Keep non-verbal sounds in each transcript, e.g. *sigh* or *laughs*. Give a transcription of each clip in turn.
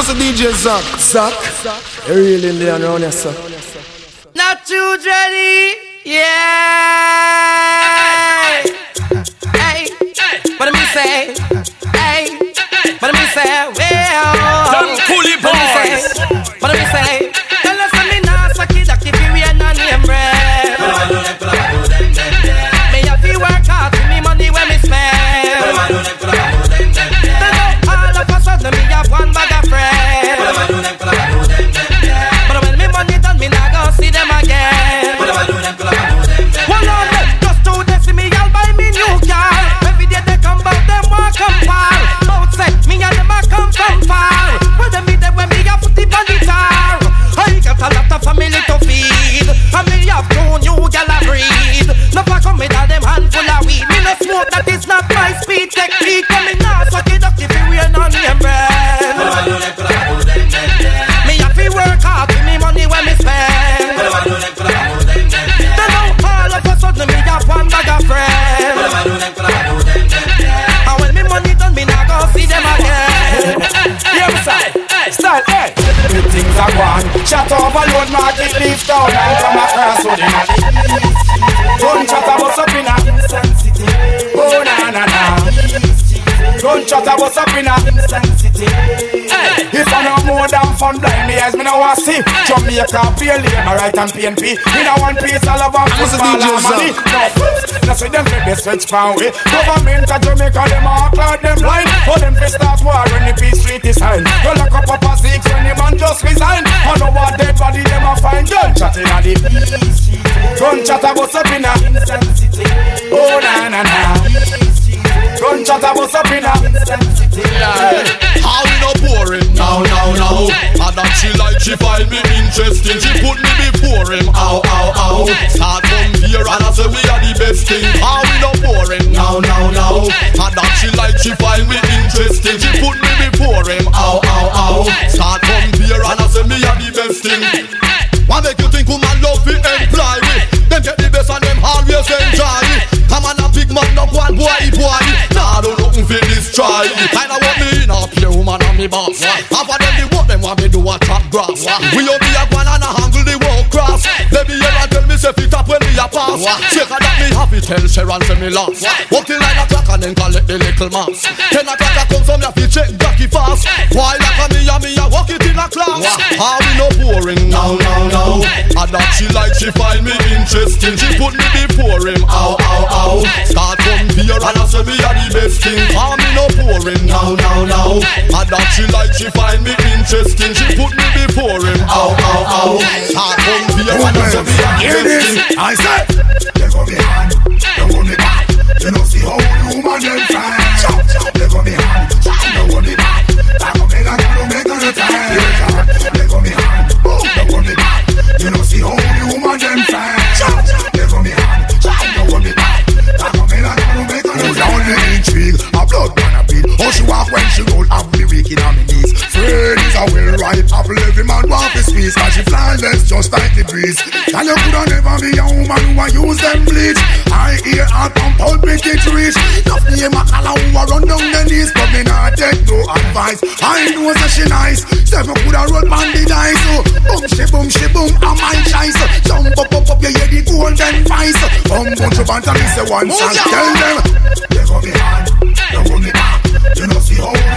Mr. DJ Zach. Zach. You really in around here, sir. Not too ready. Yeah. Hey. What do me say? Hey. What do me say? Well. Them coolie boys. What do me say? Me no smoke, that is not my speed technique. Coming now, suck it up if you wear none name brand. Me have to work hard for me money when me spend. Then now all of a sudden me got one bag of friends. And when me money done, me not go see them again. Hear me say, style, hey. Things are gone. Shut overload market, leave town and come across with him. Gun chat about up Gun chat about up in a If I know more than fun blind me eyes, me no want see. Jamaica, PLA, my right and PNP Me no one piece all of them Mr. football and money. No, no see them fit the switch pound way. Government of Jamaica, them all cloud them blind. For them fi start war when the peace treaty sign You lock up up a six when the man just resign I know what dead body them a find. Gun chat in a the Gun chat a bust up in a Oh she find me interesting. She put me before him. Ow, ow, ow. Start from here and I say we are the best thing. How ah, we no boring? Now, now, now. And that she like she find me interesting. She put me before him. Ow, ow, ow. Start from here and I say me are the best thing. Why make you think woman love it employ me? Them get the best and them always enjoy it. Come on a big man, no one boy, boy. Nah, do nothing for destroy it. Me boss. Half of them the what them want me do a chop grass. We up be a one and a handle say fit up when me a pass. Take a that me happy tell Sharon say me lost. Walking like a clock and then call it the little mouse. Ten o'clock I come some me have to check Jackie fast. Why like a me a me a walk it in a class. How we no boring now, now, now. And that she like she find me interesting. She put me before him. Ow, ow, ow. Start from here and I say me a the best thing. How me no boring now, now, now. And that she like she find me interesting. She put me before him. Ow, ow, ow. Start from here and I say me a the Hear best I said, they go me hand, they hold me back. You know see how the woman them fine. They go me hand, they hold me back. I go make a girl make her retire. They go me hand, they hold me back. You know see how the woman them fine. They go me hand, they hold me back. I go make a girl make her retire. Down the intrigue, a blood man a beat. How she walk when a well right apple, every man want his piece. Cause she flawless just like the breeze. And you coulda never be a woman who a use them bleach. I hear her from pulpit it reach. Enough name a color who a run down the knees, but me not take no advice. I know that she nice. Seven coulda roll on the dice. Oh, so boom she boom she boom, a my choice. Jump up up up, you hear the golden voice. Come bunch of banter, me say one. Tell them they go me hand, they go me back. You know see how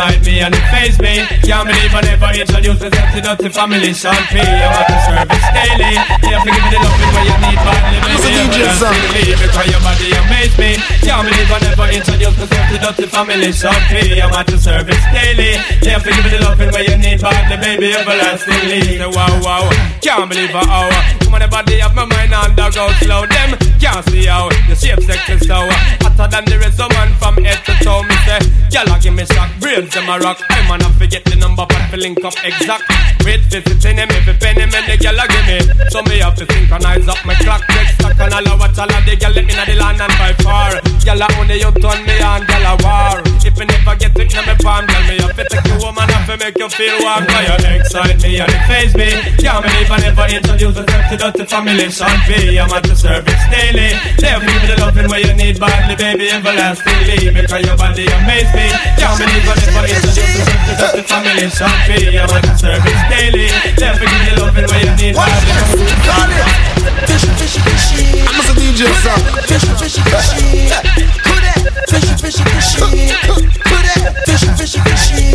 excite me and it phase me. Can't believe I never introduced myself to Dirty Family. P. I'm at the service daily. You have to give me the loving where you need badly, baby. Mr. DJ Sam. Everlastingly, Because your body amaze me. Can't believe I never introduced myself to Dirty Family. P. I'm at the service daily. You have to give me the loving where you need badly, baby. Everlastingly. Wow, wow. Can't believe I oh. how. Woman, the body of my mind out slow. Them can't see how the shape sex is so uh, hotter than the rest of man from head to toe. Me say, a give me shock, brains them rock. I man a forget the number, but link up exact. Wait, visiting him, if penny me the gyal a give me. So me have to synchronize up my clock, check stock and all a watch all of the gyal let me know the land and by far. Gyal a only you turn me on, gyal a war. If me never get it, now me palm, gyal me have to take you home and have to make you feel warm. Cause you excite me and it phase me. Can't believe I never introduce myself to dirty family Sean P, I'm at the service daily. There me the loving where you need badly Baby, everlastingly. Because your body amaze me. Can't believe I never introduce myself to dirty family Sean P, I'm at the service daily There me the loving where you need badly Fishy, fishy, fishy. I'm a DJ, sir. Fishy, fishy, fishy. Who that? Fishy, fishy, fishy. Who *laughs* that? Fishy, fishy, fishy.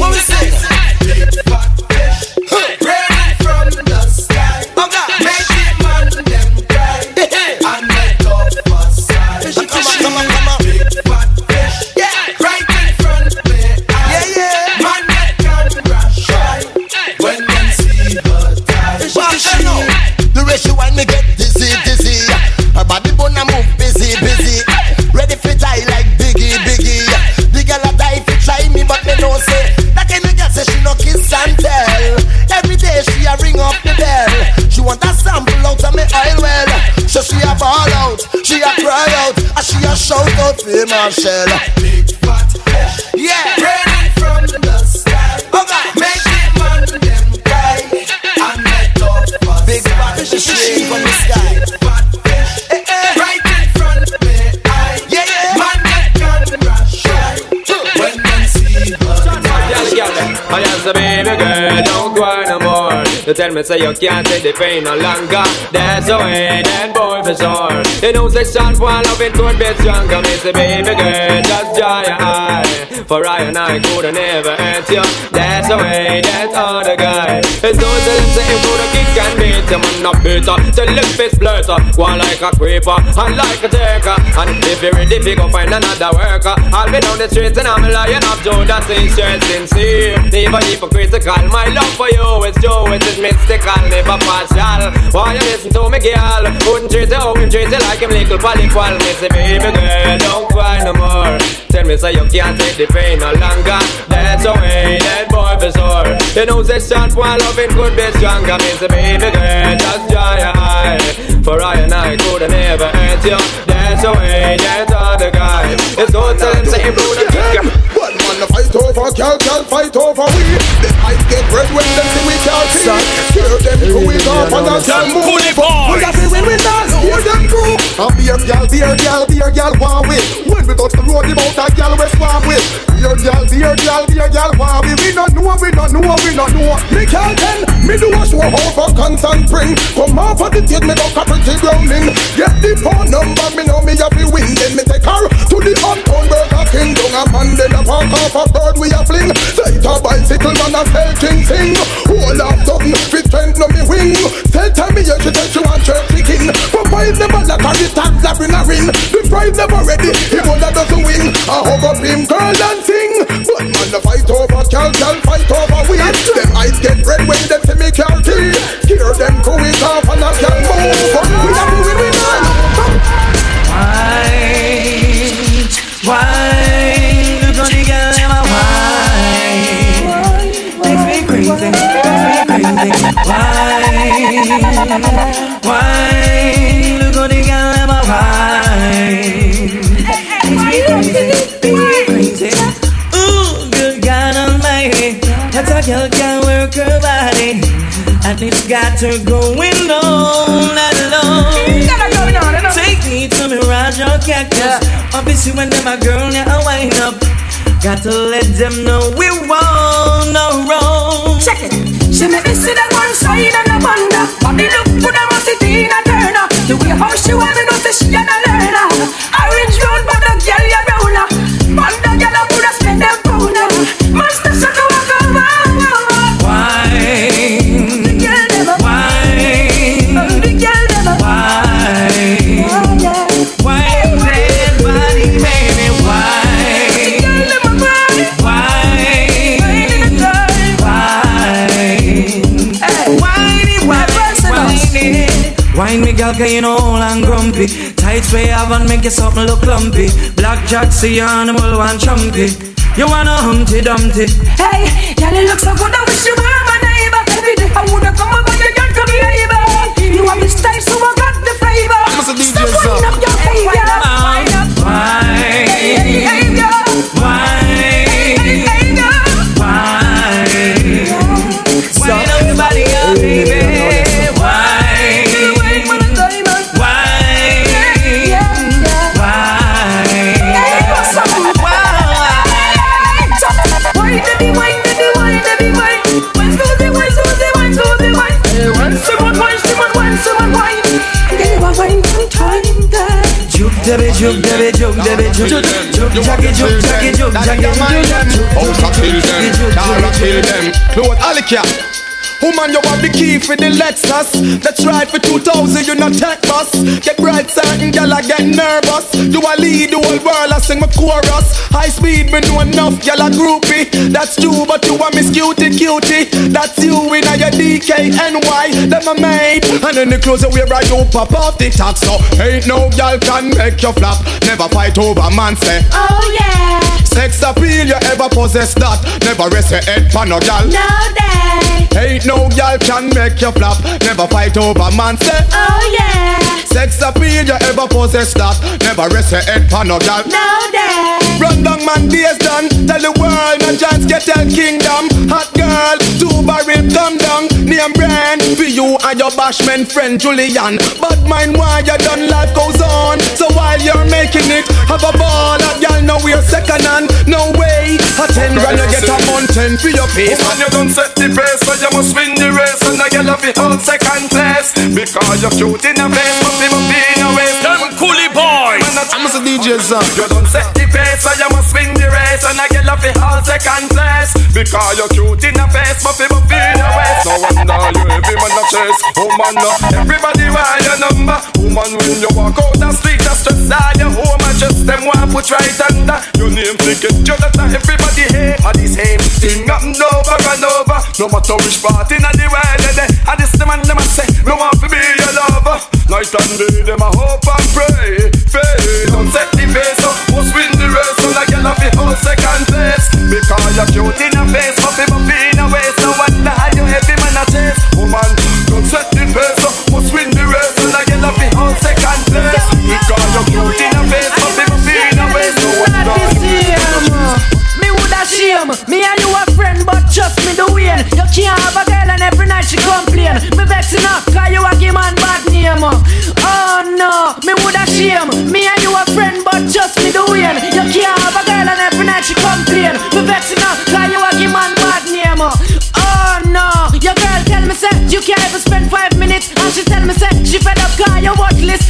Big fat Yeah. from the sky. Make it man them and let off a Big fat is from the sky. Fat fish, eh, eh. right in front of me. eye. Yeah, yeah. Man that can rush shy when them see the Girl, girl, I a baby girl, don't cry no more. You tell me say you can't take the pain no longer. That's the way that boy sure. You know say short one love it could be stronger. Me say baby girl, just dry your eye. For I and I could never hurt you. That's the way that other guy. It's no him say him could kick and beat him and not beater. Tell him fist blurter, go on like a creeper and like a taker. And if you're ready, fi go find another worker. I'll be down the streets and I'm lying up Judas is straight sincere. Never hypocritical. My love for you is true, it is mystical, never partial. Why you listen to me, girl? Wouldn't treat you, wouldn't treat you like him little polyqual. Me say, baby girl, don't cry no more. Tell me, say you can't take the pain no longer. That's the way that boy for sure. You know, say short one loving could be stronger. Me say, baby girl, just dry your eye. For I and I could never hurt you. That's the way that other guy. It's go tell him, say him do the kick. One man a fight over, girl, girl fight over we. Them eyes get red when them see we can't see. Hear them to it off and a girl move. A girl, be a girl, be a girl, one way. When we touch the road, the bout a girl we swam with. Be a girl, be a girl, be a girl, one way. We not know, we not know, we not know. Me can't tell, me do a show how for constant bring. Come off of the date, me go pretty grounding. Get the phone number, me know me have to win. Then me take her to the uptown Burger King. Down a man, then a walk off a bird we a fling. Sight a bicycle man a sell king sing. Hold up something, fit strength no me wing. Tell tell me you she tell she want church chicken. But five never like a tag lap in a ring. The prize never ready, he wanna doesn't win. I hug up him girl and sing. But man the fight over, girl, girl fight over we. Them eyes get red when them see me can't see. Hear them going off and I can move. Wine, look on the girl in my wine. Ooh, good God Almighty, that a girl can work her body. And it's got her going on and alone. Take me to me, Roger Cactus. Obviously, when them a girl, now oh, I wind up. Got to let them know we won't no wrong. Check it. She make me see that one side and I wonder. Body look good, I must see Tina Turner. The way how she want me know say she a no I'm grumpy. Tight way have and make you something look lumpy. Black jack, see animal one chumpy. You wanna Humpty Dumpty? Hey, girl, you look so good. I wish you were my neighbor. Every day I woulda come over your yard, come here, You have the style, so I got the flavor. Mr. DJ, Stop sir. up your behavior. Jump, baby jump, baby jump, jump, jackie jump, jackie jump, jackie jump, House a kill them, Tara kill them. Close Alicia. Woman, you have the key for the Lexus. That's right, for 2000, you not tech bus. Get bright, certain girl, I get nervous. Do I lead the whole world? I sing my chorus. High speed, me know enough, girl, a groupie. That's true, but you want miss cutie, cutie. That's you in a your DKNY. Them a made. And in the clothes you wear, right, you pop off the top. So ain't no girl can make you flop. Never fight over man, say. Oh yeah, Sex appeal, you ever possess that? Never rest your head for no gal. no. Ain't no gal can make you flop. Never fight over man, say. Oh yeah, Sex appeal, you ever possess that? Never rest your head for no gal. no day. Run down man, days done. Tell the world, no chance get tell kingdom. Hot girl, two barrel come down. Name brand for you and your bashman friend Julian. But mind why you done life goes on. So while you're making it, have a ball. That girl know we're second hand. No way. A ten grand you get a mountain for your face. Woman, you done set the pace, so you must win the race. And I get off the whole second place. Because you're cute in a face, but people be in I'm a DJ son. You done set the pace, so you must win the race. And I get off the whole second place. Because you're cute in the face, but people in a waste. No wonder you every man a chase. Woman, no. everybody want your number. Woman, when you walk out the street, just stress out your home and just them want put right under your name. Ticket, you that everybody hate, but the same thing happened over and over. No matter which part in the world, they there. And this the man them a say, no want to be your lover. Night and day, them a hope and pray. You're cute in a face, people be in a waste. No wonder how you heavy man a chase. Woman, don't set the pace up, must win the race. So like you love the whole second place. Because you're cute in a face, people be in a waste. No wonder. Me woulda shame. Me and you a friend, but trust me the way. You can't have a girl and every night she complain. Me vexing up, cause you a give man bad name. Oh no, me woulda shame. Me and you a friend, but trust me the way. Me vexing up, cause you a give man bad name. Oh no, your girl tell me say you can't even spend five minutes, and she tell me say she fed up cause you worthless,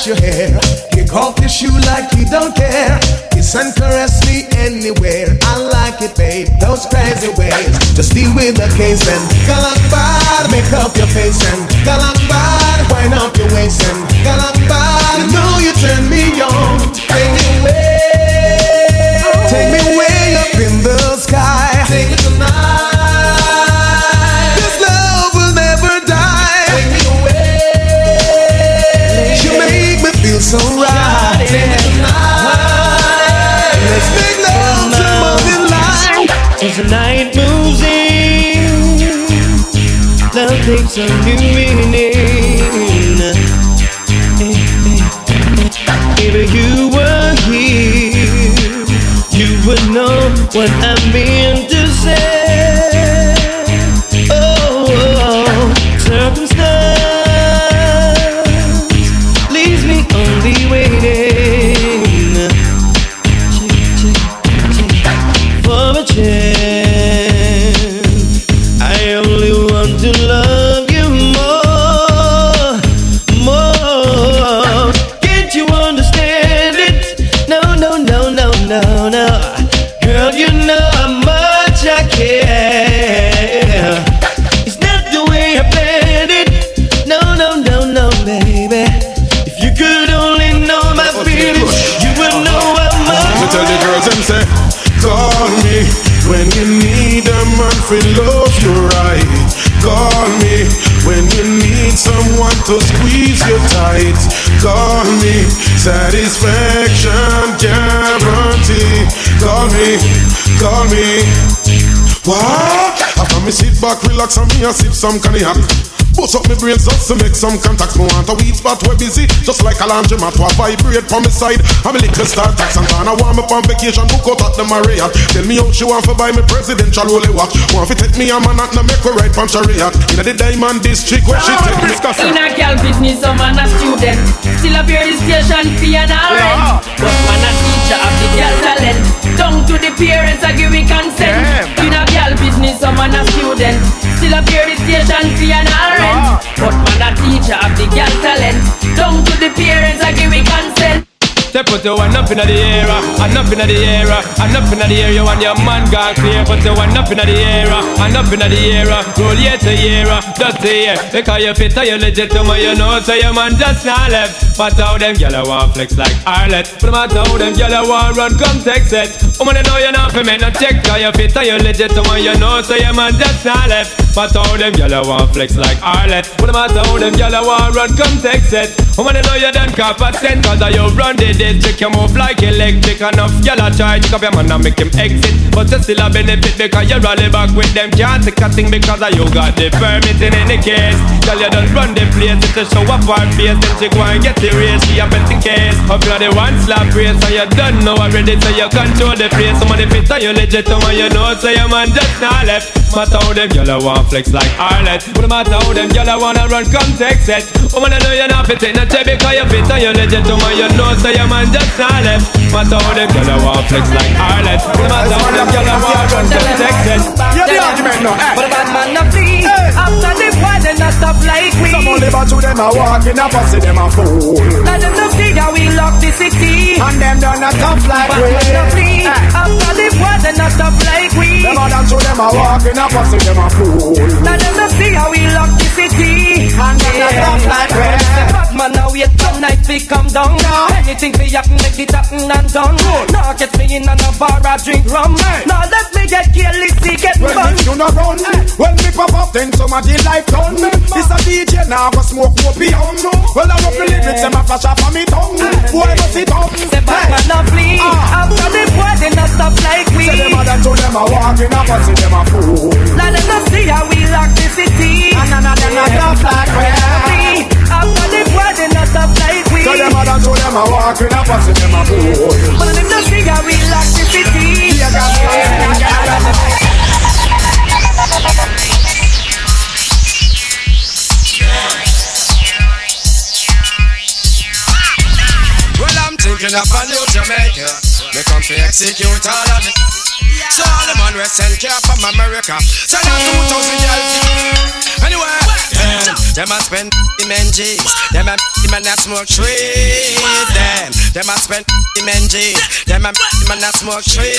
flash your hair. Kick off your shoe like you don't care. Kiss and caress me anywhere. I like it, babe. Those crazy ways. Just deal with the case and galakbar. Make up your face and galakbar. Wind up your waist and galakbar. You know you turn me on. As the night moves in, love takes a new meaning. If you were here, you would know what I mean to say. What? After me sit back, relax, and me a sip some cognac. Bust up my brains just to make some contacts. Me want a weed spot where busy, just like a laundromat. To vibrate from my side. I'm a little star tax and I want me on vacation. Book out at the Marriott. Tell me how she want to buy me presidential holy watch. Want to take me a man at the make her ride from chariot. In the diamond district where she take me. In a girl business, some man a student. Still up here the station fee and all rent. But girl talent. Down to the parents I give me consent. In a girl business, some man a student. Still here the station fee and all rent. But man a teacher of the girl talent. Down to the parents I give me consent. Say put your one up in the air, uh, and up in the air, uh, and up in the air. You want your man gone clear. Put your one up in the air, uh, and up in the air. Roll year to year, just a year. Because you fit, you legit to my, you know. So your man just not left. But how them gyal want flex like Arlet. But no matter how them gyal want run, come text it. Woman, you know you not for me no check. Cause you fit, you legit to my, you know. So your man just not left. But how them gyal want flex like Arlet. But no matter how them gyal want run, come text it. Woman, you know you done cop a cent. Cause you run the district, you move like electric. Enough gyal a try to up your man and make him exit. But you still a benefit because you rally back with them. Can't take a thing because you got the permit in any case. Girl, you done run the place. It's a show up our face. Then she go and get the race. She a bet the case. Up you're the one slap race. And you done know already. So you control the place. Somebody fit and you legit. And you know so your man just not left. Matter how them gyal want flex like Arlet. But no matter how them gyal wanna run, come text it. Woman, I know you're not fit in a chair because you fit and you legit. And you know so your man just not left. Matter how them gyal want flex like Arlet. No matter how them gyal want run, it. You're the argument now, eh? But a bad man a flee. After the boy, they not stop like we. Some only but to them a walking up and see them a fool. Now them no how we lock the city. And them done a tough like Bad we. man a flee. After boy, they not stop like we. Them a done to them a walking up and see them a fool. Now them no see how we lock the city. And them a tough like we. Bad man now wait till night we come down. Anything we happen, make it happen and done. Now get me in on a bar, I drink rum. Now let me get careless, get When fun. you no run, when me pop up, then somebody like done. This a DJ now, go smoke opium. Well, I rub the lyrics, them a flash off of me tongue. Boy, must it up. The bad man a flee. Ah. After the boy, they not stop like we. Say them a done to them a walking up and see them a fool. Now them no see how we lock the city. And none of them a tough like we. Flee. After the boy, they not stop like we. So them a done to them a walking up and see them a fool. But them no see how we lock the city. Yeah, that's right. Well, I'm thinking of a new Jamaica. Me come to execute all of it. So all the man we send care from America. Send out 2,000 girls. Anyway, them, them a spend men G's. Them a man that smoke trees. Them, them a spend men G's. Them a man that smoke trees.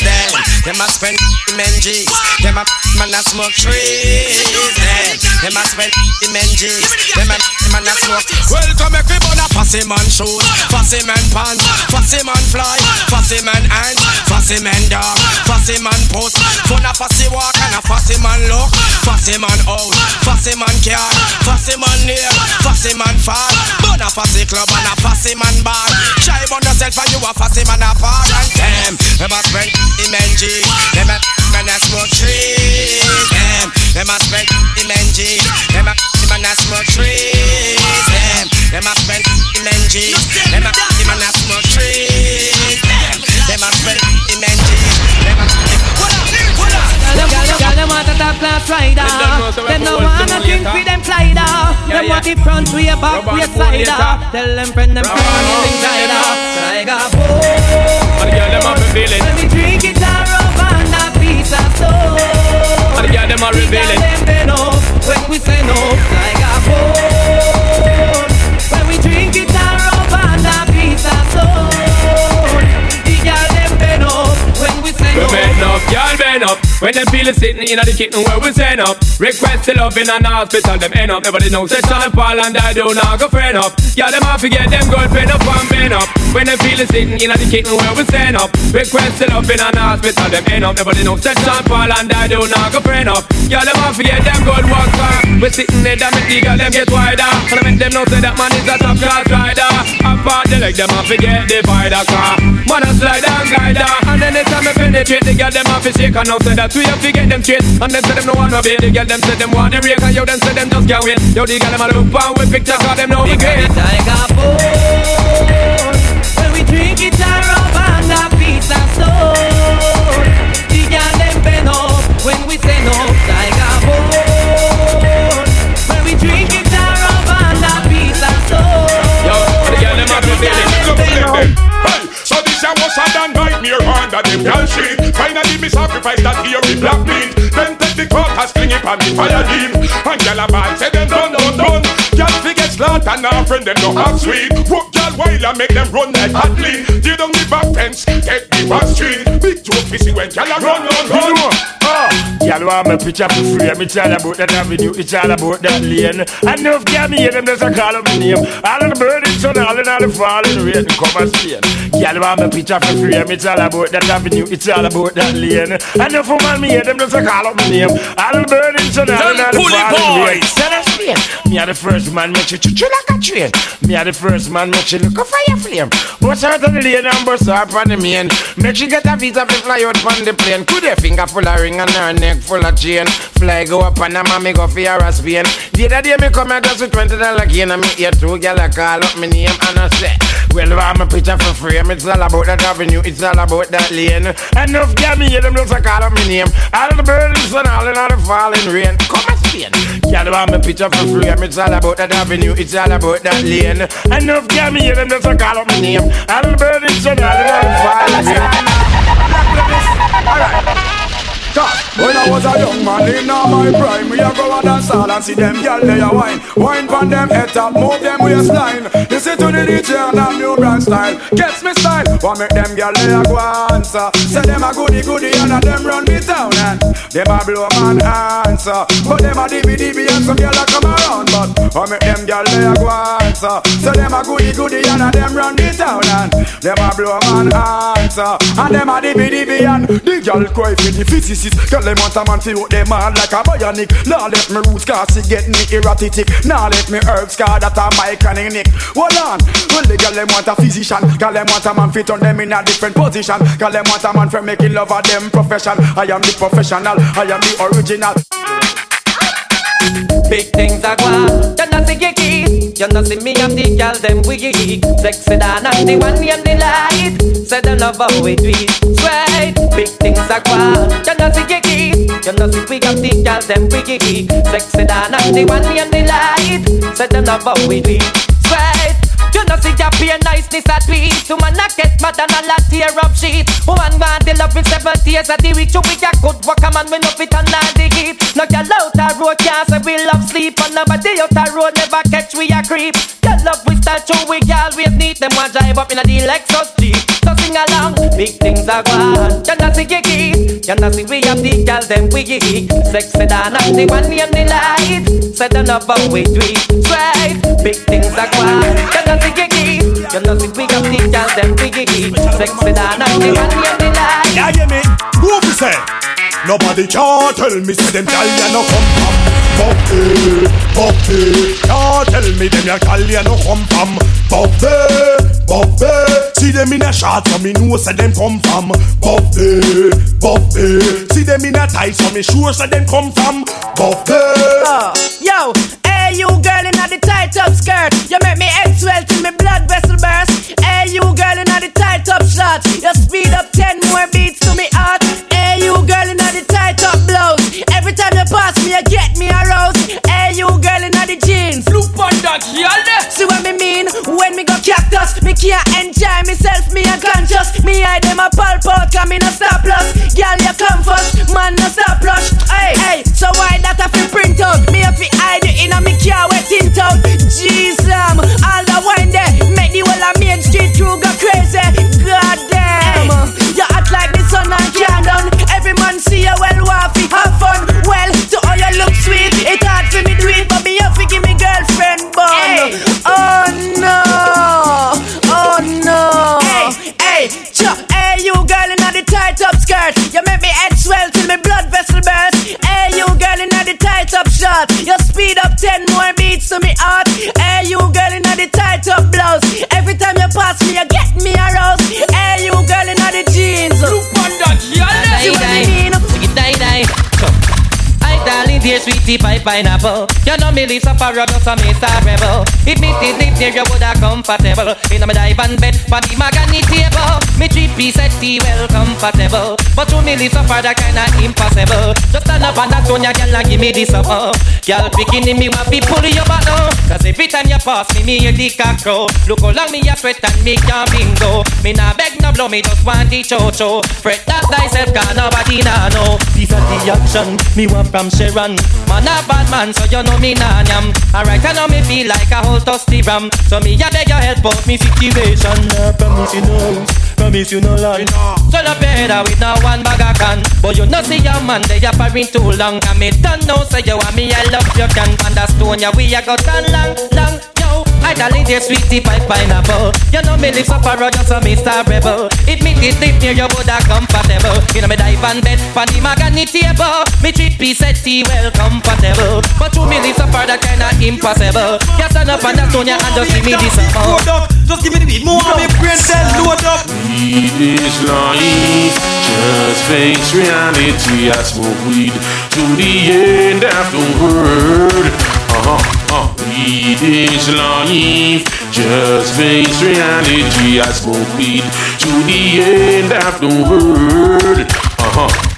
Them, them a spend men G's. Them a man that smoke trees. Them, them a spend men G's. Them a man that smoke. Welcome everybody, fussy man shoes, fussy man pants, fussy man fly, fussy man hands, fussy man dog, fussy man post, fun a fussy walk and a fussy man look, fussy man out, fussy man car, fussy man near, fussy man fall, burn a fussy club and a fussy man bar. Try on yourself and you a fussy man apart and them, them a spend the men G, them a man a smoke trees, them, them a spend the men G, them a man a smoke trees, them, them a spend the men G, them a man a smoke trees, them, a spend men Them girl, them want a top class rider. Them don't know, so Them we no to want them nothing later. for them slider. Yeah, Them yeah. want the front way, back way, and pull sider. later. Tell them friend them friend pull Tiger boy. And the girl them have to it. When we drink it, rub and a piece of. And the girl them have to The it. them bend up when we say no. Tiger boy. Bend up. When them feel it sitting in the kitchen where we stand up. Request the love in an hospital, them end up. Nobody knows that Sean Paul and I do not go friend up. Yeah, them off forget them good friend up and bend up. When them feel it sitting in the kitchen where we stand up. Request the love in an hospital, them end up. Nobody knows that Sean Paul and I do not go friend up. Yeah, them off forget them good work uh. for. We sitting there, that make the girl them get wider. And I make them know say that man is a top class rider. Apart the leg, them off forget the fighter car. Man a slide and guide And then it's time me penetrate the girl them off fi shake and now say that we have to get them straight. And them say them no want no be the girl them say them want the rake and yo them say them just can't wait. Yo the girl them a look and we picture cause them know we great. Tiger when we drink it a rub and a piece of stone. The girl them bend up when we say no. Tiger bone when we drink it a rub and a piece of stone. Yo, the girl them a fi feel it. Look at a a done nightmare under them girl shit. Finally me sacrifice that with black meat. Then take the caucus fling it on the fire beam. And gyal a ball say them done, done, done. Gyal fi get slaughter and our friend them no have sweet. Work gyal while and make them run like lead. Tear down the back fence, take the back street. Big joke fi see when gyal a run, run, run. Ah. Y'all want me picture for free, me tell about that avenue, it's all about that lane. And enough girl me hear them just a call up my name. All of the burning sun, all in all the falling rain, come and stay. Y'all want me picture for free, me tell about that avenue, it's all about that lane. And enough woman me hear them just a call up my name. All of the burning sun, all in all the falling rain. Tell us straight. Me are the first man, make you choo like a train. Me are the first man, make you look a fire flame. Bust out of the lane and bust up on the main. Make you get a visa to fly out on the plane. Could a finger full of ring and her neck full of chain. Fly go up and a mommy go for your ass pain. The other day me come here just with twenty dollar gain and me hear two gyal a call up me name and I say, Well, I'm a picture for frame. It's all about that avenue. It's all about that lane. Enough gyal me hear them a call up me name. All of the birds and all in all the falling rain. Come and Spain. Gyal want me picture for frame. It's all about that avenue. It's all about that lane. Enough gyal me hear them a call up me name. All of the birds and all in all the falling rain. Cause when I was a young man in all my prime, we a go a dance hall and see them gyal they a wine, wine pon them head top, move them waistline. Listen to the DJ and a new brand style, gets me style. Want make them gyal they a go answer, say them a goody goody and a them run me down and them a blow man answer, but them a dibby dibby and some gyal a come around, but want make them gyal they a go answer, say them a goody goody and a them run me down and them a blow man answer, and them a dibby dibby and the gyal cry for the physicist. Girl, them want a man fi out them hard like a bionic. Now let me roots cause she get me erratic. Now let me herbs cause that a my chronic nick. Hold on. Well, the girl them want a physician. Girl, them want a man fit on them in a different position. Girl, them want a man for making love of them profession. I am the professional. I am the original. Big things are gone. You know see Kiki. You know see me and the girl them wiggy. Sexy than and the one name delight. Say them love how we it. Straight. Big things are gone. You know see Kiki. You know see we got the girl them wiggy. Sexy than and the one name delight. Say them love how we it. Straight. You know see your pure niceness at tweet Woman a get bad and a lot tear up sheet Woman want the love in seven tears at the week. To we a good work a man we no fit on all the heat. No girl out a road can't say we love sleep. And nobody out a road never catch we a creep. Girl love we start show we always need Them. Want drive up in a the Lexus Jeep. So sing along, big things are gone. You know see Kiki You know see we have the girl them we Sexy than and the one name the light. Love how we do it Straight, big things are gone You know see Kiki You know see we have the girl them we Sexy than and the one name the light. Yeah, hear me? Who say? Nobody can tell me say them gal ya no come from Buffy, Buffy. Can't tell me them ya gal ya no come from Buffy, Buffy. See them in a shot so me know say them come from Buffy, Buffy. See them in a tight so me sure say them come from Buffy. Oh, yo, hey you girl in the tight up skirt, you make me head swell till me blood vessel burst. Hey you girl in the tight up shot, you speed up ten more beats to me heart. Hey you girl in the tight up blouse, every time you pass me you get me aroused. Hey you girl in the jeans, Look on that, y'all. See what me mean when me cactus Me can't enjoy myself, me unconscious Me hide them a pulp out, cause me no stop loss Girl, you come first, man no stop rush. Hey, hey, so why that I feel print out? Me have to hide you in a me car wet tint out Jeez, um, all the wine there Make the whole of Main Street crew go crazy. God damn You act like the sun and can't burst. Hey, you girl in the tight up shot. You speed up 10 more beats to me heart. Hey, you girl in the tight up blouse. Every time you pass me, you get me aroused. Hey, you girl in the jeans. Look on that, you Dear sweetie pie pineapple. You know me live so far up, so me star rebel. If me did live there, you woulda comfortable. In my dive and bed for the mahogany table. Me three piece set tea well comfortable. But to me live so far, that kinda impossible. Just stand up and that Sonia girl and give me this up. Uh. Girl picking me want to pull you back now. Cause every time you pass me, me hear the cock crow. Look how long me a sweat and me can't bingo. Me nah beg no blow, me just want the cho-cho. Fret that thyself, cause nobody nah know. These are the action me want from Sharon. Man a bad man, so you know me nah yam. Alright, I know me feel like a whole toasty ram. So me a beg your help out me situation. I promise you no promise you no land. So your head with no one bag of can. But you know see your man, they a parring too long. And me don't know, say you want me, I love you can. Understand ya, we a got tan long, long. Yo, I darling dear sweetie pie pineapple. You know me live so far out, just so me star rebel. If me did live near you, woulda comfortable. You know me dive and bed for the mahogany table. Me three piece set tea well comfortable. But to me live so far, that kinda impossible. You stand up and that's on your and just give me this amount. Just give me the beat. More me brain cell, load up. Weed is life, just face reality. I smoke weed to the end of the world. Uh-huh, is life, just face reality. I spoke it to the end of the world. Uh-huh.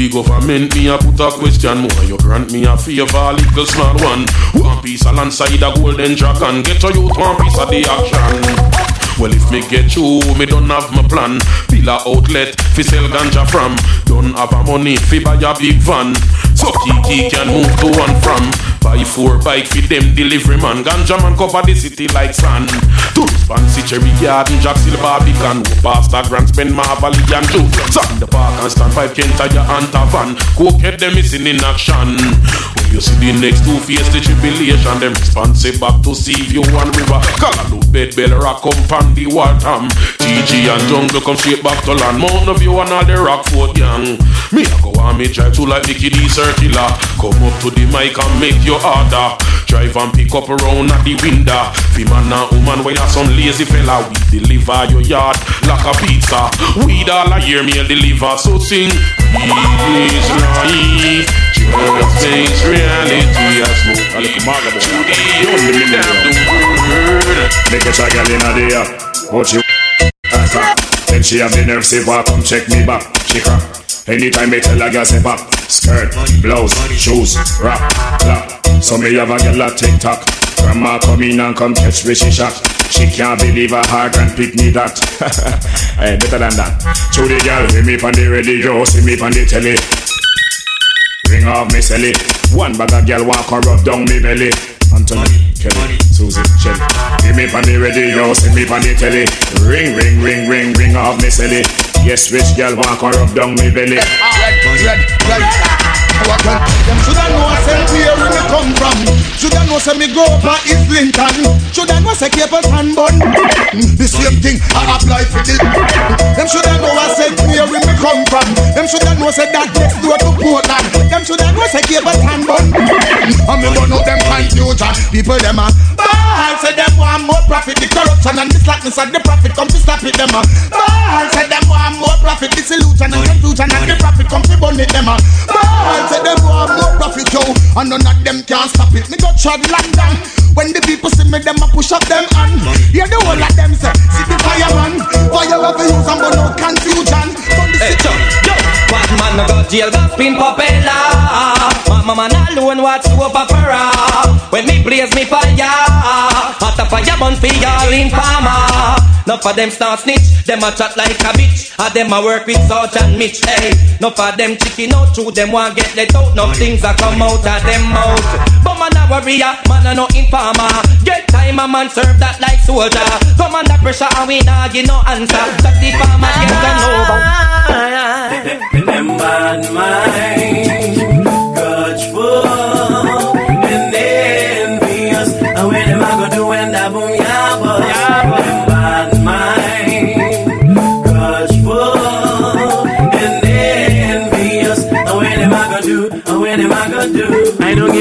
The government, me a put a question Why you grant me a favor, little small one One piece of land side a golden dragon Get your youth one piece of the action well, if me get you, me don't have my plan. Pillar outlet, fi sell ganja from. Don't have a money, fi buy a big van. So Kiki can move to and from. Buy four bike fi them delivery man. Ganja man cover the city like sand. To fancy cherry garden, Jack Silver. Go past that grand spend Marvally and two. In the park and stand five tire and a van. Go get them missing in action. You see the next two face the tribulation, them responsive back to see you one river. Callaloo bed bell rock come pan the Waltham. TG and jungle come straight back to land. Mountain View and all the rock Rockford gang. Me a go on me drive to like Mickey D circular. Come up to the mic and make your order. Drive and pick up around at the window. Fi man and woman while some lazy fella we deliver your yard like a pizza. We all a year meal deliver. So sing. Weed is. Face reality. I smoke weed to the end of the world. Make a girl in a day, but you. Then she have the nerve say, "Walk, come check me back." She crack. Anytime me tell a girl say back, skirt, blouse, shoes, rap, clap. So me have a girl a tick tock. Grandma come in and come catch me she shot. She can't believe her heart and pick me that. hey, *laughs* eh, better than that. To the girl, see me on the radio, see me on the telly. Ring off me celly. One bag of girl walk and rub down me belly. Anthony, Kelly, Susie, Shelly. Give me on the radio, see me on the telly. Ring, ring, ring, ring, ring off me celly. Yes, which girl walk and rub down me belly. Them shoulda know say where we me come from. Shoulda know say me go for Islington. Shoulda know say Capel and Bun. Mm, the same thing I apply for the. Them shoulda know I say where we me come from. Them shoulda know say that next door to Portland. Them shoulda know say Capleton Bun. Mm, and me burn out them confusion. People them a ball say them want more prophet. The corruption and the slackness of the prophet come to stop it. Them a ball say them want more prophet. The solution and confusion and the prophet come to burn it. Them a ball say them want more prophet, yo, and none of them can stop it. Me go trod London. When the people see me, them a push up them hand. Hear the whole of them say, see the fireman, fire love use and burn out confusion. Hey, no go jail, go spin propeller. Mama man alone watch over for When me blaze me fire, hot a fire burn for y'all in. Enough of them start snitch, them a chat like a bitch. And them a work with Sarge and Mitch. Hey, enough of them chicken out through them want get let out. No things a come out of them mouth. But man a warrior, ah, man a no informer. Get time a man serve that like soldier. Come under pressure and we nah give no answer. That the farmer get to know. Bad mind,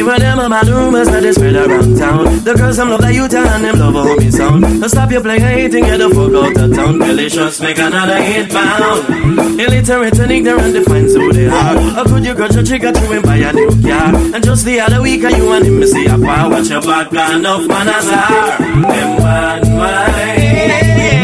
I don't give a damn about rumors that they spread around town. The girls them love that you tell and them love a homie sound. So stop your playing hating, get the fuck out of town. Delicious, make another hit bound. Illiterate and ignorant defines who they are. How could you got your trigger to him buy a new car? And just the other week, you and him see a power. Watch your back, enough man as are. Them bad mind.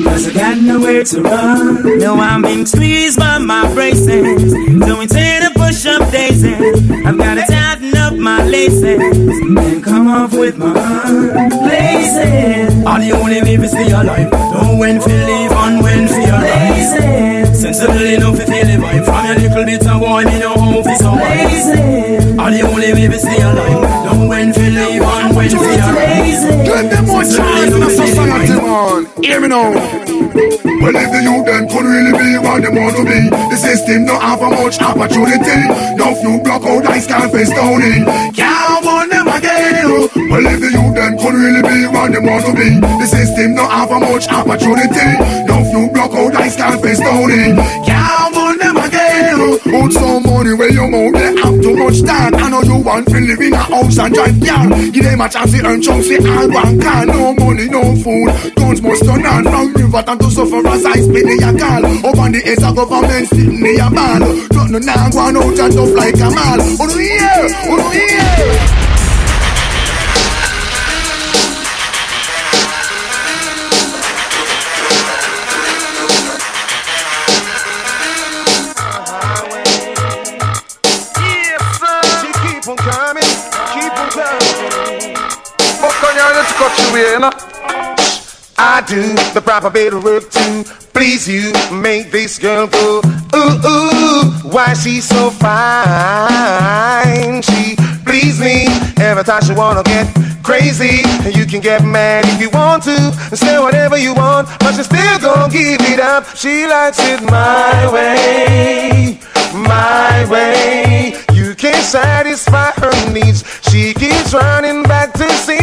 Cause I got nowhere to run. No, I'm being squeezed by my braces. Doing ten push up daisies. I've gotta tighten up my laces. And come off with my blazing. Are the only way to stay alive. Know when to live and when to arrive. Sensible enough to feel the vibe. From your little bit of boy, me know how to survive. Are the only way to stay alive. Know when to live and when to arrive. Give them more chance in the society, man. Hear me now. Well, if the youth them could really be what they want to be, the system don't have a much opportunity. No few block out ice can't face down in. Can't want them again. Well, if the youth them could really be what they want to be, the system don't have a much opportunity. No few block out ice can't face down in. Can't them. Put some money where your mouth they have too much time. I know you want to live in a house and drive car. Give them a chance to earn chunks, they all one car. No money, no food. Guns must turn on from river to suffer as I spit in your call. Up on the edge of government sitting in your ball. Don't know now go on out and tough like a mall. Oh no here, oh no here. Uh. I do the proper bit of work to please you, make this girl go ooh ooh. Why she's so fine? She please me every time she wanna get crazy. And you can get mad if you want to, and say whatever you want, but she still gon' give it up. She likes it my way, my way. You can't satisfy her needs. She keeps running back to see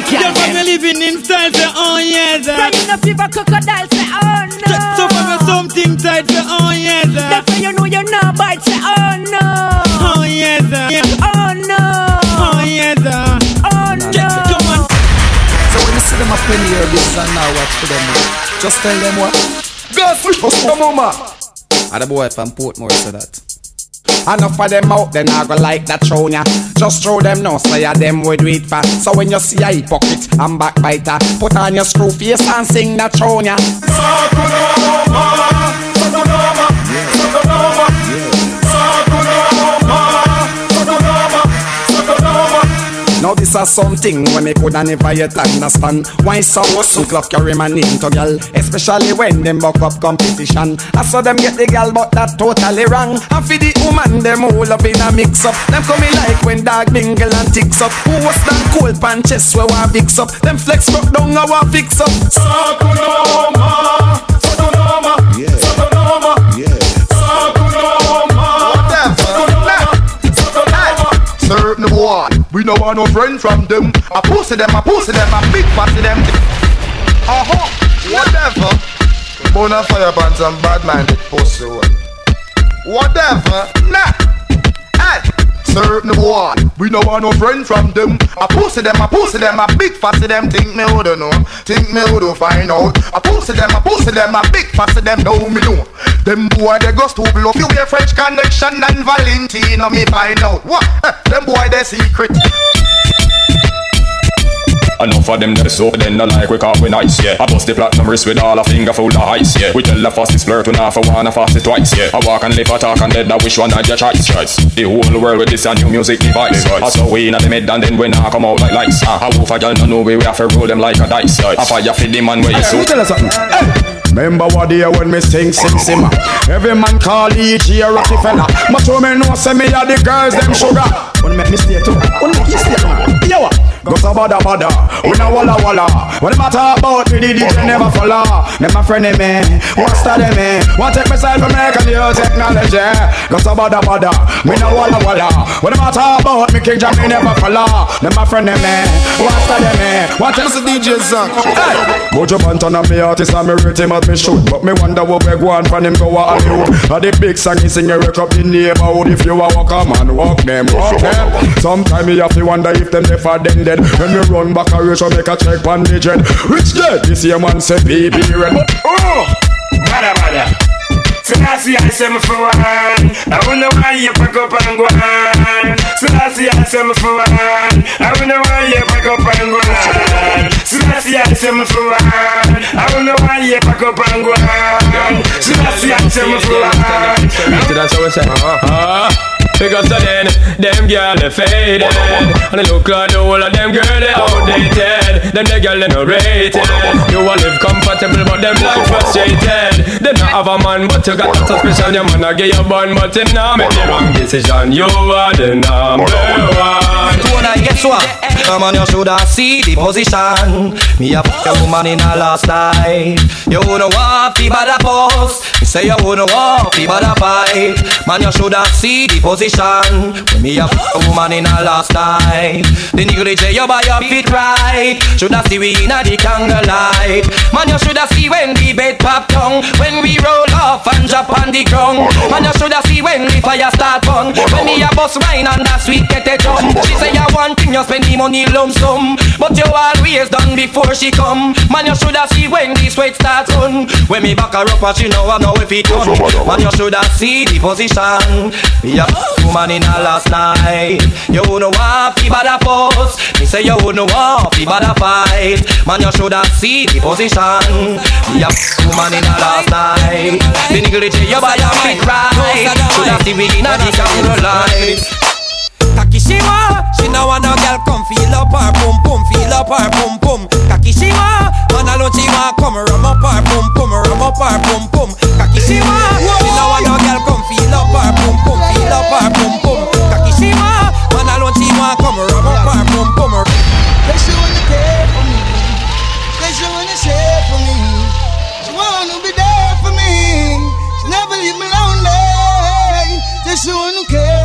Talk to me, girl Just from them. me living in style, say oh yes. Crying up fever crocodile, say oh no. So from me something tight, say oh yes. That's why you know you're not bite, say oh no. Oh yes. Oh no. Oh yes. Oh no. Come on. So when you see them up in here, this and now watch for them. Just tell them what. Go switch up the mama. And the boy from Portmore said that. Enough of them out, then I go like that throne ya. Just throw them no, say ya them we do it for. So when you see a hypocrite and backbiter, put on your screw face and sing that throne ya. Now this is something when me coulda never yet understand Why some hustle club carry my name to gal Especially when them buck up competition. I saw them get the gal but that totally wrong. And for the woman them all up in a mix up. Them coming like when dog mingle and ticks up. Who was that cold pan chest where want fix up? Them flex rock down I want fix up. Sakunoma Sakunoma Sakunoma Certain we no want no friend from them. I posted them, I posted them, I big passed them. Uh-huh, whatever. Bona fire bands and bad minded pussy one. Whatever, nah. Hey, certain boy, we no want no friend from them. I posted them, I posted them, I big fassy them. Think me woulda know, think me woulda find out. I posted them, I posted them, I big fassy them. Know me know. Them boy they go stupid love you a French connection and Valentino me find out. What? Eh, them boy they secret. Enough of them that so then no like we call we nice, yeah. I bust the platinum wrist with all a finger full of ice, yeah. We tell the fastest flirt to not for one, a fast it twice, yeah. I walk and live, I talk and dead, I wish one had your choice, choice. The whole world with this a new music device. I saw we in the mid and then we now come out like lights. Uh, I wolf a girl no know we we have to roll them like a dice. I fire for the man where you so. Tell us something. Remember what day when me sing, sing, simmer. Every man call each year Rockefeller. But you me know say me a the girls them sugar. When make me stay too. When make you stay too. Yo, go so bada. We no walla walla. What them a talk about me the DJ never follow. Them my friend me. What's that me? Want take myself from American new technology. Go so bada. We no walla walla. What them a talk about me King Jam me never follow. Them my friend me. What's that me? Want take the DJ song. Hey. Buju Banton and me artist and me rate him as me should But me wonder what we go on from him go a Hollywood A the big song he sing you wake up the neighborhood If you a walk a man, walk them, walk them Sometime me have to wonder if them never then dead When me run back a race make a check on the jet Rich dead, this year man say baby red Oh, bada bada Selassie, I say me for one. I wonder why you pack up and go on. Selassie, I say me for one. I wonder why you pack up and go on. Selassie, I say me for one. I wonder why you pack up and go on. Selassie, I say me for one. That's how we say. Because of then, them girl they faded And they look like the whole of them girl they outdated Them the girl they no rated You want live comfortable but them life frustrated They not have a man but you got a suspicion Your man a get your bun but him not make the wrong decision You are the number one Tona, guess what? Come on, you shoulda see the position. Me a fuck a woman in a last night. You want fi bad a post. Me say you want fi bad a fight. Man, you shoulda see the position. When me a a woman in a last night. The say you buy your feet right. Shoulda see we inna the candle light. Man, you shoulda see when the bed pop down. When we roll off and drop on the ground. Man, you shoulda see when the fire start burn. When me a bust wine and that sweet get a jump. She say you one thing you spend the money lump sum But you always done before she come Man you shoulda see when the sweat starts run When me back her up and she know I know if it oh done Man you shoulda see the position Me a woman in a last night. You wouldn't want fi bad a Me say you wouldn't want fi bad a fight. Man you shoulda see the position. Me a woman in a last night. The nigga you buy a fit right. Shoulda see we in a the candlelight Kakishiwa, she no want no girl come feel up her pum pum, feel up her pum pum. Kakishiwa, man alone she want come rum up her pum pum, rum up her pum pum. Kakishiwa, she no want no girl come feel up her pum pum, feel up her pum pum. Kakishiwa, man alone she want come rum up her pum pum. Say she wanna care for me, say she wanna share for me, she wanna be there for me, she never leave me lonely. Say she wanna care.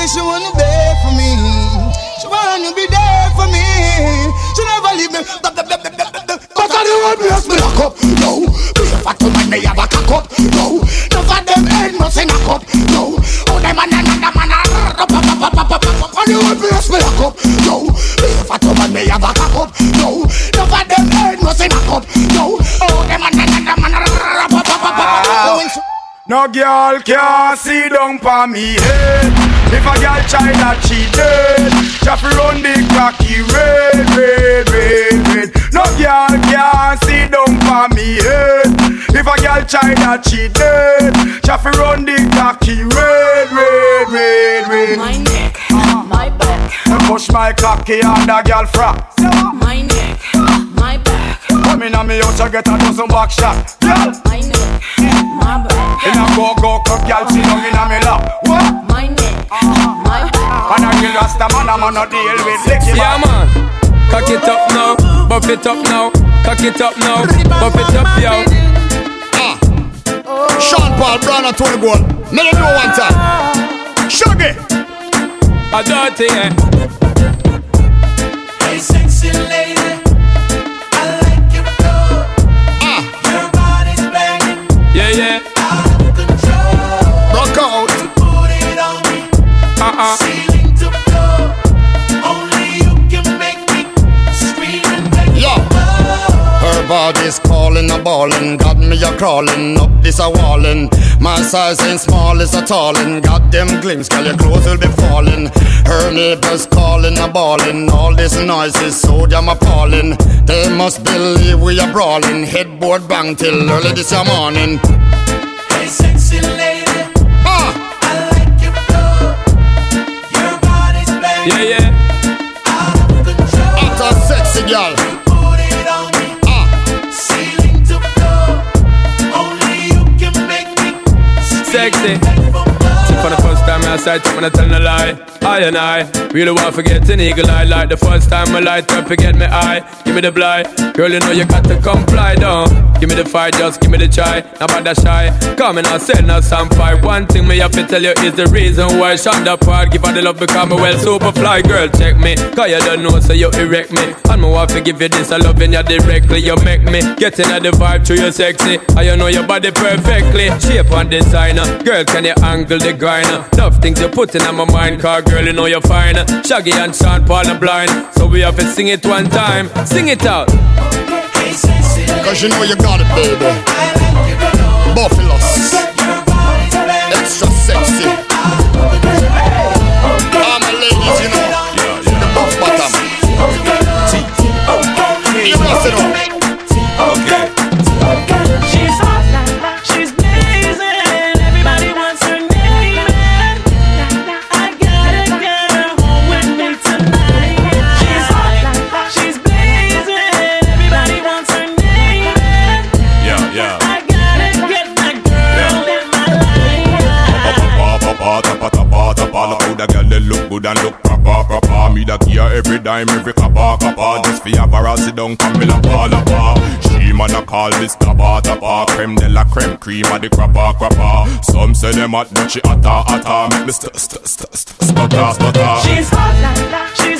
Say she wanna beg for me. She wanna be there for me. She never leave me. But I don't want me me lock up, no. Be a fat woman, me have a cock up, no. None of them head must in a cup, no. Oh, them man, another man, up, up, up, up, up, up, up I don't want me me lock up, no. Be a fat woman, me have a cock up, no. None of them head must in a cup, no No girl can see down pa me head. If a girl try that she dead. Just run the cocky red, red, red, red. No girl can see down pa me head. If a girl try that she dead. Just run the cocky red, red, red, red. My neck, my back. I push my cocky on the girl frack My neck, my back. Come in on me house, I get a dozen back shot. Girl, My neck, my in a go-go club, girl, sit down in a me lap. What? My neck, my back. And I kill Rasta man, I'm on a deal with Licky Yeah man, cock it up now, buff it up now, cock it up now, buff it up yo. Sean Paul, Brown and Tony Gold. Let them know one time. Shaggy. A dirty eh. Hey, sexy lady, body's calling balling, a balling. Got me a crawling up this a walling. My size ain't small, it's a tallin'. Got them glimpse, girl, your clothes will be falling. Her neighbors calling, a balling. All this noise is so damn appalling. They must believe we are brawling. Headboard bang till early this morning. Hey, sexy lady. Ah. I like your flow. Your body's banging. Yeah, yeah. Out of control. It's a sexy girl. Outside, I'm gonna tell no lie. I and I really want to forget an eagle eye. Like the first time I light up, forget me eye. Give me the blind, girl, you know you got to comply, down. Give me the fight, just give me the try. Now that shy, come and I say no some fight. One thing me have to tell you is the reason why Sean da Paul give her the love because me well super fly. Girl, check me, cause you don't know, so you erect me. And me want give you this, I loving you directly. You make me get in the vibe through your sexy. I you know your body perfectly. Shape and designer, girl, can you angle the grinder? Love things you put in on my mind, car girl, you know you're fine. Shaggy and Sean Paul are blind, so we have to sing it one time. Sing it out. Cause you know you got it, baby. Buffaloes. Extra sexy. All my ladies, you know. The buff bottom. You must know. And look proper, proper. Me that gear every dime, every kappa, kappa. Just for have her sit down, come me la pa, la pa. She man a call this tapa, tapa. Creme de la creme, cream of the crapper, crapper. Some say them hot, but she hotter, hotter. Make me st, st, st, st, stutter, stutter. She's hot, she's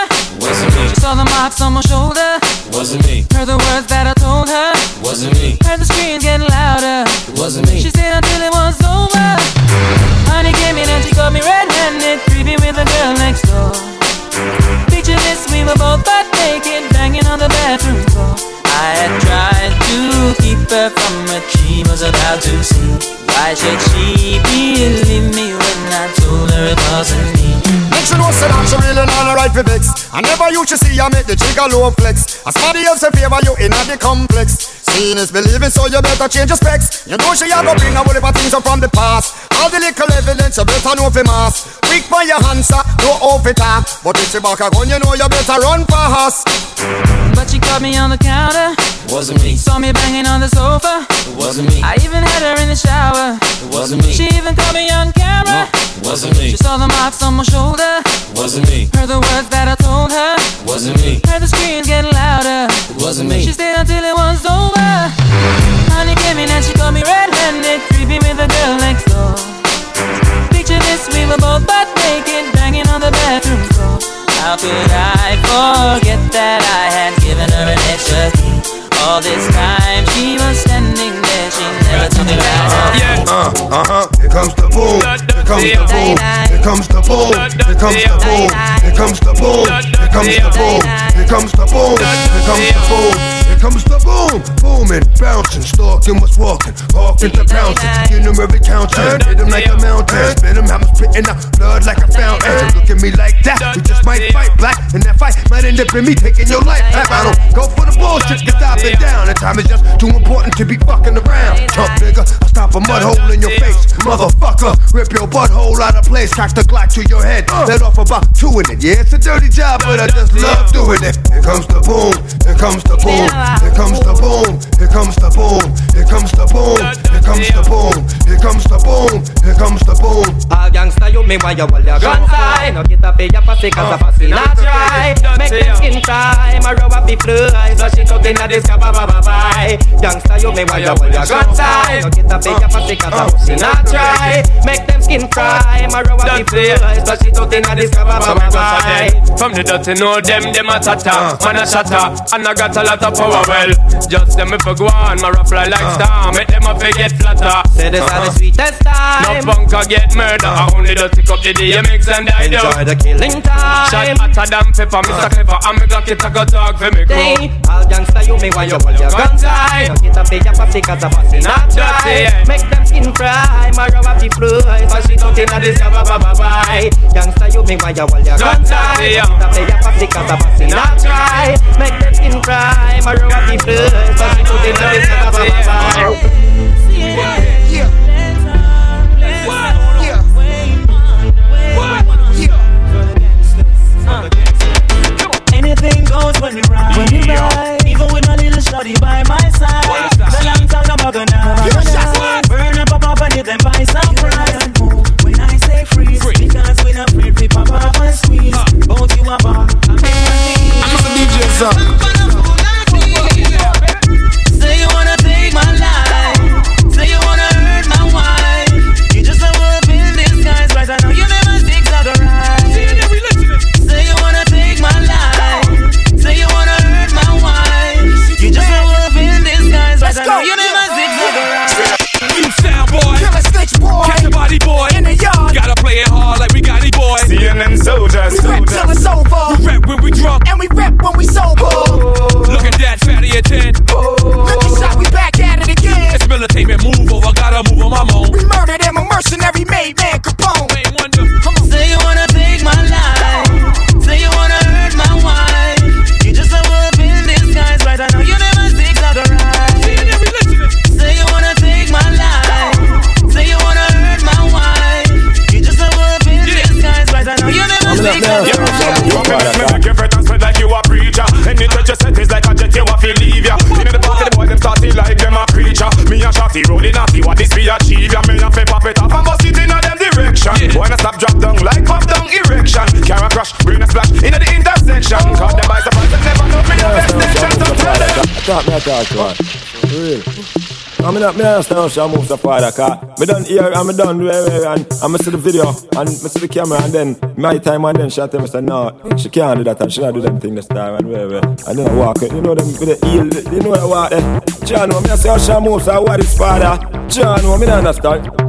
Wasn't me. She saw the marks on my shoulder. Wasn't me. Heard the words that I told her. Wasn't me. Heard the screams getting louder. Wasn't me. She stayed until it was over. Honey came in and she caught me red-handed, creepy with the girl next door. Picture this, we were both butt naked, banging on the bathroom floor. I had tried to keep her from what she was about to see. Why should she believe me when I told her it wasn't me? Sure no say that she really not a right for vex. I never you should see I make the trigger low flex. As somebody else in favor you in the complex. Seeing is believing, so you better change your specs. You know she a go bring a whole heap of things up from the past. All the little evidence you better know for mass. Quick for your answer, no off it. Ah. But if she back a gun, you know you better run fast. But she caught me on the counter. Wasn't me. Saw me banging on the sofa. It wasn't me. I even had her in the shower. It wasn't me. She even caught me on camera. It wasn't me. She saw the marks on my shoulder. It wasn't me. Heard the words that I told her. It wasn't me. Heard the screams getting louder. It wasn't me. She stayed until it was over. Honey came in and she caught me red-handed, creepy with the girl next door. Picture this, we were both butt naked, banging on the bathroom floor. How could I forget that I had given her an extra key? All this time me. Uh, uh-huh, here comes the boom. Here comes the boom. Here comes the boom. Here comes the boom. Here comes the boom. Here comes the boom. Here comes the boom. Here comes the boom. Here comes the boom. Booming, bouncing, stalking what's walking, walking to pouncing. You know every counter, hit him like a mountain, spit him, I'm spitting out blood like a fountain. Look at me like that, we just might fight black, and that fight might end up in me taking your life. I don't go for the bullshit, cause I've been down, and time is just too important to be fucking around. Chump nigga, I stop a mud hole in your face, motherfucker. Rip your butthole out of place, crack the Glock to your head. Uh. Let off about two in it. Yeah, it's a dirty job, but I just love doing it. Here comes the boom, here comes the boom, here comes the boom, here comes the boom, here comes the boom, here comes the boom, here comes the boom, here comes the boom. All gangsta you me while you hold your guns high No get a pay your pussy cause a uh. pussy not dry. Make them skin cry, my rub up the fly Flush it out inna this ba ba ba bye Gangsta you me while you hold your guns high No get a pay your cause a pussy not dry Make them skin cry, my rub up the fly Flush it out inna this ba ba ba bye From the dirty know them, them a tata uh. Man a shatter, and I got a lot of power well. Just them if I go on, my rap fly like uh. star. Make them a forget flatter. Say this are the uh-huh. sweetest time. No bunker get murder. I only dirty cup the DMX and I do Enjoy the killing time. Shot hotter than pepper, Mr. Clever. And me Glock it a go talk for me all gangsta you me while you hold your guns high No get a pay your pussy cause a pussy not dry Make them skin cry, my rub up the fly. Flush it out inna this ba ba ba bye. Gangsta you me while you hold your guns high No get a pay your pussy cause a pussy not dry Make them skin cry, my rub up the fly. Flush it out inna this ba ba ba bye. Anything goes when we ride. When we ride. Even with my little shorty by my side. The long time I'm not gonna them by surprise. Move when I say freeze. Because we not afraid we pop up and squeeze. Both you are bomb. I'm a DJ son. Till it's over, We rap when we drunk. and we rip when we sober. Look at that fatty at 10. Look at shot, we back at it again. It's military move Talk me a talk to her. For real. I mean, I I understand how she moves the father, car. Me done here, and me done where, and I me see the video, and me see the camera, and then my time, and then she tell me, say, no, she can't do that, and she not do them thing this time, and where, where. And then I walk, you know them with the heel, you know I walk there. Know me, I say how she moves, I what is father. Know me, I understand.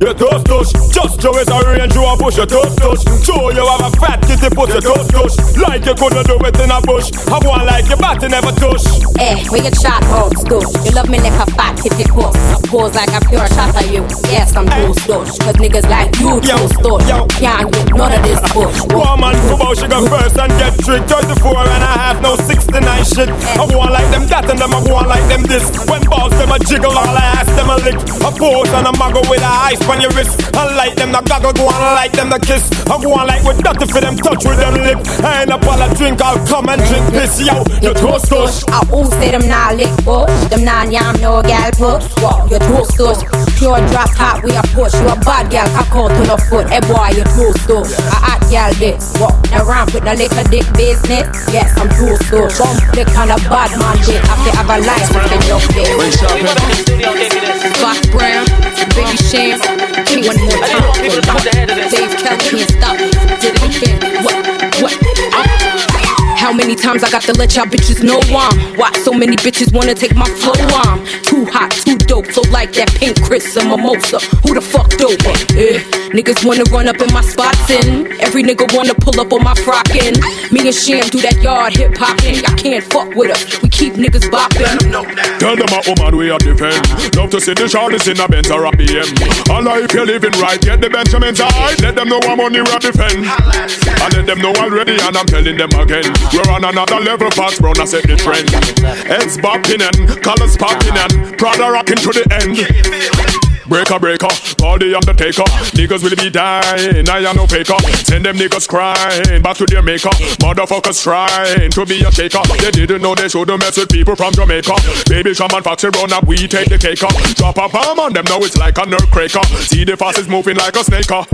You touch touch, just show it a range you a push. You touch touch, show you have a fat kitty push. You touch touch, like you couldn't do it in a bush. I want like your body never touch. Eh, we get shot hogs, douche. You love me like a fat kitty puss. Pose like a pure shot of you. Yes, I'm douche douche. Cause niggas like you douche douche. Can't get none of this bush. Woman, come out, she go first and get tricked. 34 and a half, no 69 shit. I want like them that and them, I want like them this. When balls them a jiggle, all I ask them a lick. A pose and a muggle with a ice on your wrist. I like them, the goggle, go on, like them, the kiss. I go on like with nothing for them, touch with them lip. I ain't up all a drink, I'll come and drink piss, yo. You toast, toast. I who say them nah lick bush. Them nah yam no gal push. Wow, you toast touch. Pure drop hot, we a push. You a bad gal, cock out to the foot. Hey boy, you toast touch. A hot gal this. Wow, now ramp with the liquor dick business. Yes, I'm toast touch. Bump click on a bad man dick. I feel have a life with the young bitch. Fox Brown, Biggie Sham, King one more time. Dave Kelly can't stop. Did it again. What? What? Uh. How many times I got to let y'all bitches know I'm Why so many bitches wanna take my flow I'm too hot, too dope, so like that pink Chris and mimosa Who the fuck dope? Yeah. Niggas wanna run up in my spots and every nigga wanna pull up on my frockin'. Me and Cham do that yard hip hopping. I can't fuck with us. We keep niggas bopping. Tell them a woman we are defend. Love to see the shorties in a Benz or a BM. Allah, if you're living right, get the Benjamins high. Let them know I'm on the defend. I let them know already, and I'm telling them again. We're on another level, Fox Brown, I set the trend. Heads bopping and colors popping and Prada rocking to the end. Breaker, breaker, the undertaker. Niggas will be dying, I am no faker. Send them niggas crying back to their maker. Motherfuckers trying to be a shaker. They didn't know they should've mess with people from Jamaica. Baby Shaman Foxy run up, we take the cake up. Drop a bomb on them, now it's like a nerve cracker. See the fastest moving like a snake. uh.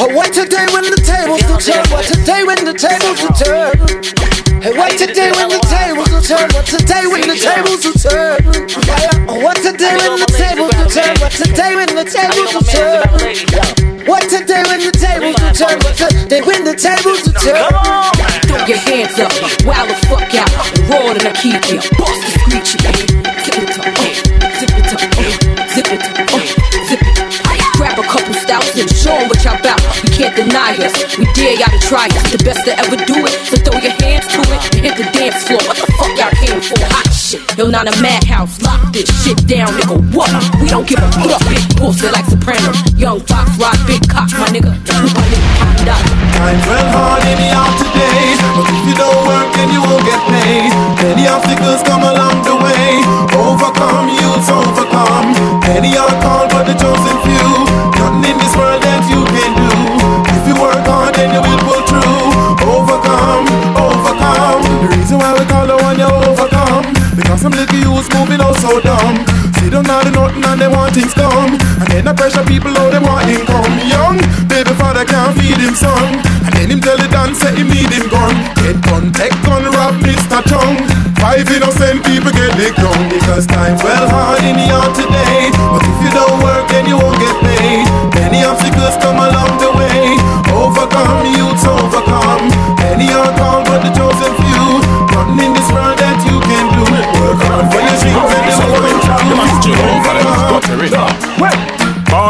Oh, what today when the tables will turn? What today when the tables will turn? Hey, what today when the tables will turn? What today when the tables will turn? Oh, what today when the tables will turn? Today when the tables will turn? What today when the tables will turn? Today when the tables will turn? Throw your hands up, wow the fuck out, and roll in the key. Bust the screechy, zip it up, zip it up, zip it up, zip it up. Grab a couple stouts and show 'em what y'all about. You can't deny us, we dare y'all to try us. The best to ever do it, so throw your hands to it and hit the dance floor. What the fuck y'all came for? Hot shit. Yo, not a madhouse, lock this shit down, nigga. What? We don't give a fuck, big bullshit like Soprano. Young Fox, rock, big cock, my nigga. My nigga, dog. Times well hard in the out today, but if you don't work, then you won't get paid. Many obstacles come along the way. Overcome, youths overcome. Many are called, so dumb. See them not nothing and they want things come. And then the pressure people out they want income. Young baby father can't feed him son. And then him tell the dance say him need him gun. Get gun, take gun, rob Mr. Chung. Five innocent people get licked down because time well hard in the yard today. But if you don't work, then you won't get paid. Many obstacles come along the way. Overcome, youths will come true.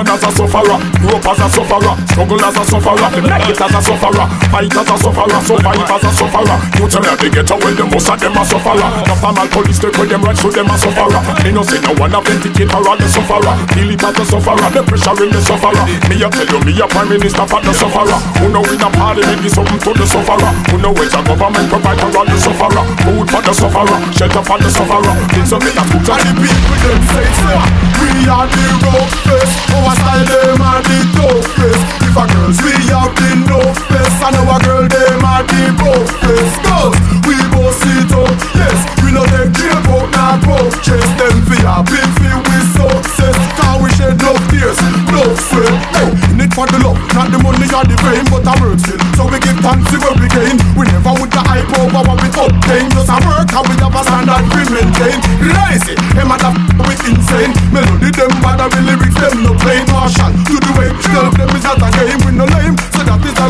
Born as a sufferer, grew up as a sufferer, struggle as a sufferer, make it as a sufferer, fight as a sufferer, survive as a sufferer. You tell me they get away, the most of them are sufferer. After my police take with them right, so them a sufferer. Me no say no one of them or the sufferer. Feel it as a sufferer, the pressure in the sufferer. Me a tell you, me a prime minister for the sufferer. Who know in a party, me give something to the sufferer. Who know it's a government provider for the sufferer. Food for the sufferer, shelter for the sufferer. Things of it, that's good. And the people them say, say, we are the roughest. Our style them are the toughest If a girls we have the no face. And our girl them are the toughest Girls, we both sit up, yes. We no take care about nah coaches Them fi happy fi we success. Cause we shed no tears, no sweat. Hey, it for the love, not the money or the fame But I work still, so we give thanks to what we gain. We never would the hype over what we obtain. Just a work and we have a standard we maintain. Rise it, a da we insane Melody them bad and the lyrics them no plain Marshall. To the way Tell them it's not a game with no lame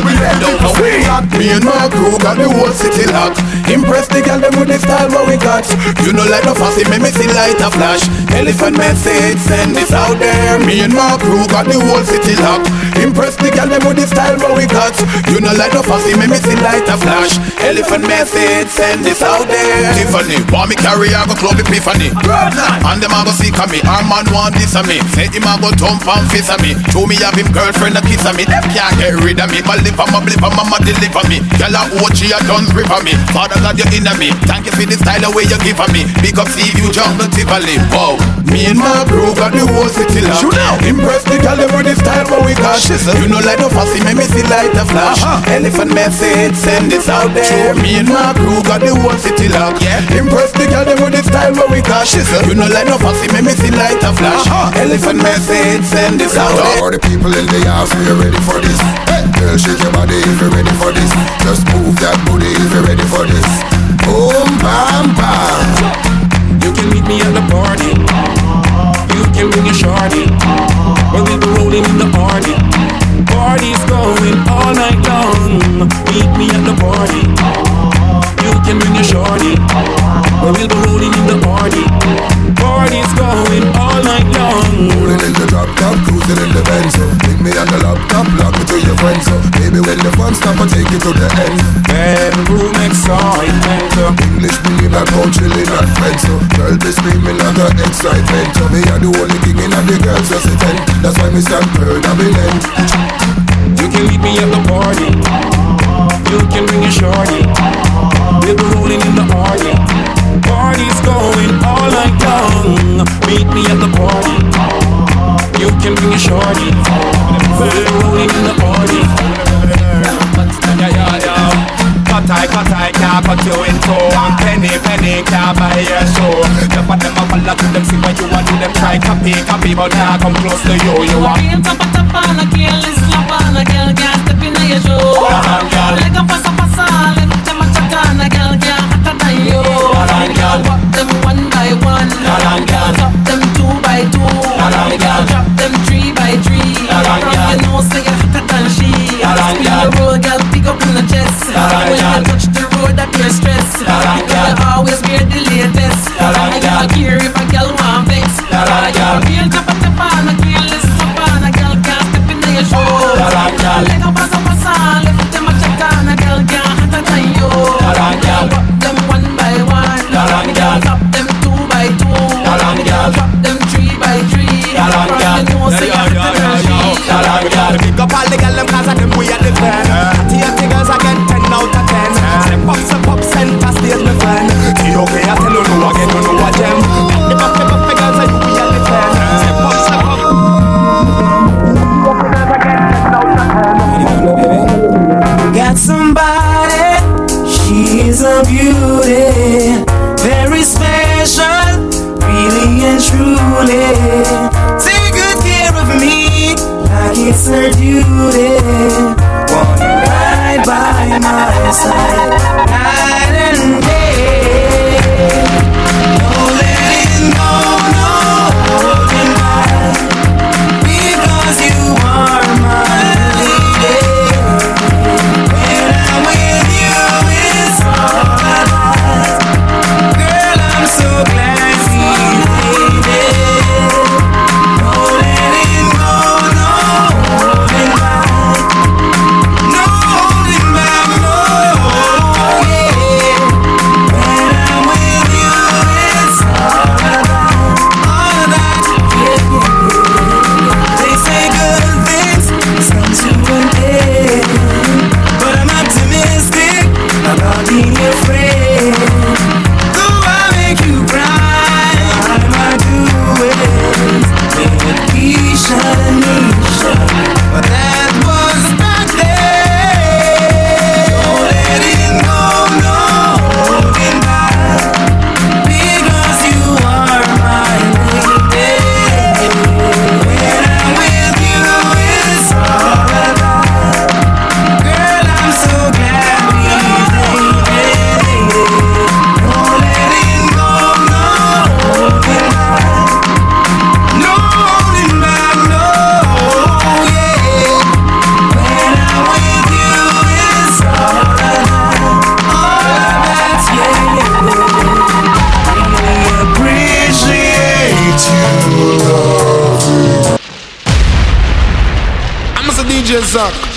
So that is how we We got me and my crew got the whole city locked. Impress the girl them with the style what we got. You know like no fussy, make me see light a flash. Elephant message, send this out there. Me and my crew got the whole city locked. Impress the girl them with the style what we got. You know like no fussy, make me see light a flash. Elephant message, send this out there. Tiffany, want me carry, I go club epiphany. And them a go seek on me, our man want this of me. Say him a go thump and fist of me. Show me have him girlfriend a kiss of me. Them can't get rid of me. My lip and my blip and mama deliver me. Girl a OG a done grip of me. Father God you in me. Thank you for the style the way you give of me. Big up see you jungle Tivoli. Wow Me and my crew got the whole city locked. Shoot now Impress the girl them with the style what we got. You know like no fussy make me see light a flash. Elephant message send this out there. Me and my crew got the whole city locked. Impress the girl with the style what we got. You know like no fussy make me see light a flash. Elephant message send this out there. All the people in the house, we are ready for this. Hey, girl, shake your body if you're ready for this. Just move that booty if you're ready for this. Boom, bam, bam. You can meet me at the party. You can bring your shorty. We'll be rolling in the party. Party's going all night long. Meet me at the party. You can bring your shorty. But we'll be rolling in the party. Party's going all night long. Rolling in the drop top, cruising in the Benz. So bring me on the laptop, lock me to your friends. So baby, when the fun stop, I take you to the end. Bedroom excitement. English me like how chilling and friends. So girl be screaming like a excitement. So me are the only king in the girls just a ten. That's why me stand proud of me land. You can meet me at the party. You can bring your shorty. We'll be rolling in the party. Going all night long. Meet me at the party. You can bring your shorty. We'll be rolling in the party. Yeah, yeah, yeah. Cut I, cut I, can't cut you in two One penny, penny, can't buy your show Enough of them a follow to them, see what you want, do them try copy, copy But now come close to you, you are Real tapa tapa on a is slap on a girl can't step in your show. Like a pasa pasa, left them a chat on a girl can't hotter than you. Girl, walk them one by one. Girl, them two by two. Girl, drop them three by three. From your nose, say you're hotter than she. The road, girl, pick up in the. When you touch the road. Girl, always wear the latest. Duty. Wanna ride by my side, night you,